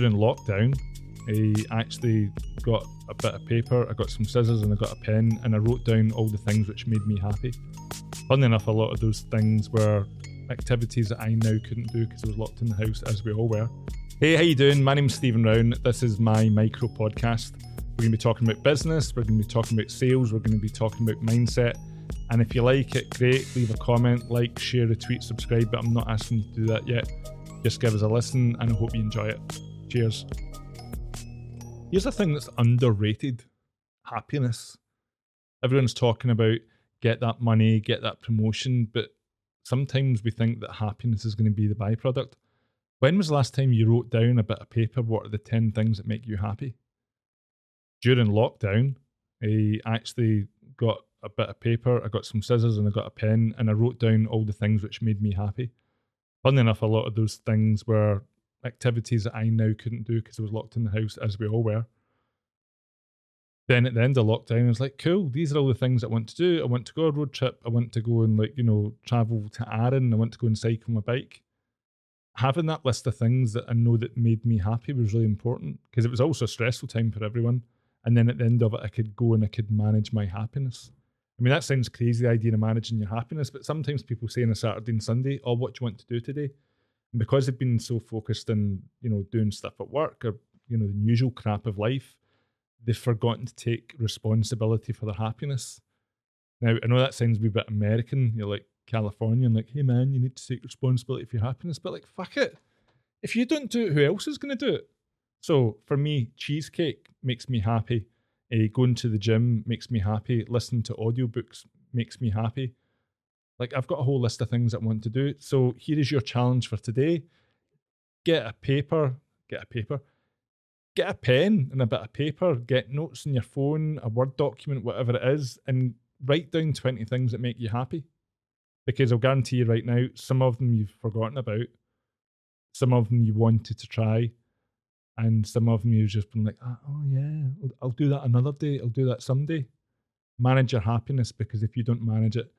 during lockdown, I actually got a bit of paper, I got some scissors, and I got a pen, and I wrote down all the things which made me happy. Funny enough, a lot of those things were activities that I now couldn't do because I was locked in the house, as we all were. Hey, how you doing? My name's Stephen Rown. This is my micro podcast. We're going to be talking about business. We're going to be talking about sales. We're going to be talking about mindset. And if you like it, great. Leave a comment, like, share, retweet, subscribe. But I'm not asking you to do that yet. Just give us a listen, and I hope you enjoy it. Cheers. Here's a thing that's underrated happiness. Everyone's talking about get that money, get that promotion, but sometimes we think that happiness is going to be the byproduct. When was the last time you wrote down a bit of paper? What are the 10 things that make you happy? During lockdown, I actually got a bit of paper, I got some scissors, and I got a pen, and I wrote down all the things which made me happy. Funny enough, a lot of those things were activities that I now couldn't do because I was locked in the house, as we all were. Then at the end of lockdown, I was like, cool, these are all the things I want to do. I want to go on a road trip. I want to go and, like, you know, travel to Arran. I want to go and cycle my bike. Having that list of things that I know that made me happy was really important because it was also a stressful time for everyone. And then at the end of it, I could go and I could manage my happiness. I mean, that sounds crazy, the idea of managing your happiness, but sometimes people say on a Saturday and Sunday, oh, what do you want to do today? And because they've been so focused on, you know, doing stuff at work or, you know, the usual crap of life, they've forgotten to take responsibility for their happiness. Now, I know that sounds a wee bit American. You're like Californian, like, hey man, you need to take responsibility for your happiness. But like, fuck it. If you don't do it, who else is going to do it? So for me, cheesecake makes me happy. Uh, going to the gym makes me happy. Listening to audiobooks makes me happy. Like I've got a whole list of things I want to do. So here is your challenge for today. Get a paper, get a paper, get a pen and a bit of paper, get notes on your phone, a Word document, whatever it is, and write down 20 things that make you happy. Because I'll guarantee you right now, some of them you've forgotten about, some of them you wanted to try, and some of them you've just been like, oh, oh yeah, I'll do that another day, I'll do that someday. Manage your happiness because if you don't manage it,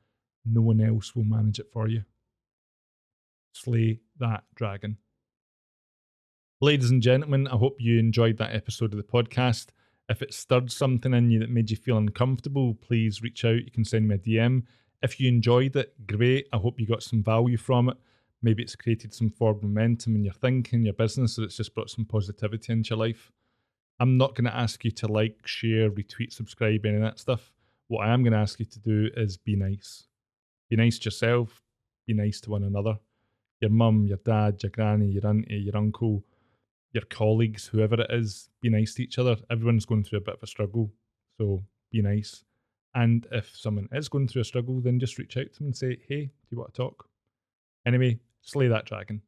no one else will manage it for you. Slay that dragon. Ladies and gentlemen, I hope you enjoyed that episode of the podcast. If it stirred something in you that made you feel uncomfortable, please reach out. You can send me a DM. If you enjoyed it, great. I hope you got some value from it. Maybe it's created some forward momentum in your thinking, your business, or it's just brought some positivity into your life. I'm not going to ask you to like, share, retweet, subscribe, any of that stuff. What I am going to ask you to do is be nice. Be nice to yourself, be nice to one another. Your mum, your dad, your granny, your auntie, your uncle, your colleagues, whoever it is, be nice to each other. Everyone's going through a bit of a struggle, so be nice. And if someone is going through a struggle, then just reach out to them and say, hey, do you want to talk? Anyway, slay that dragon.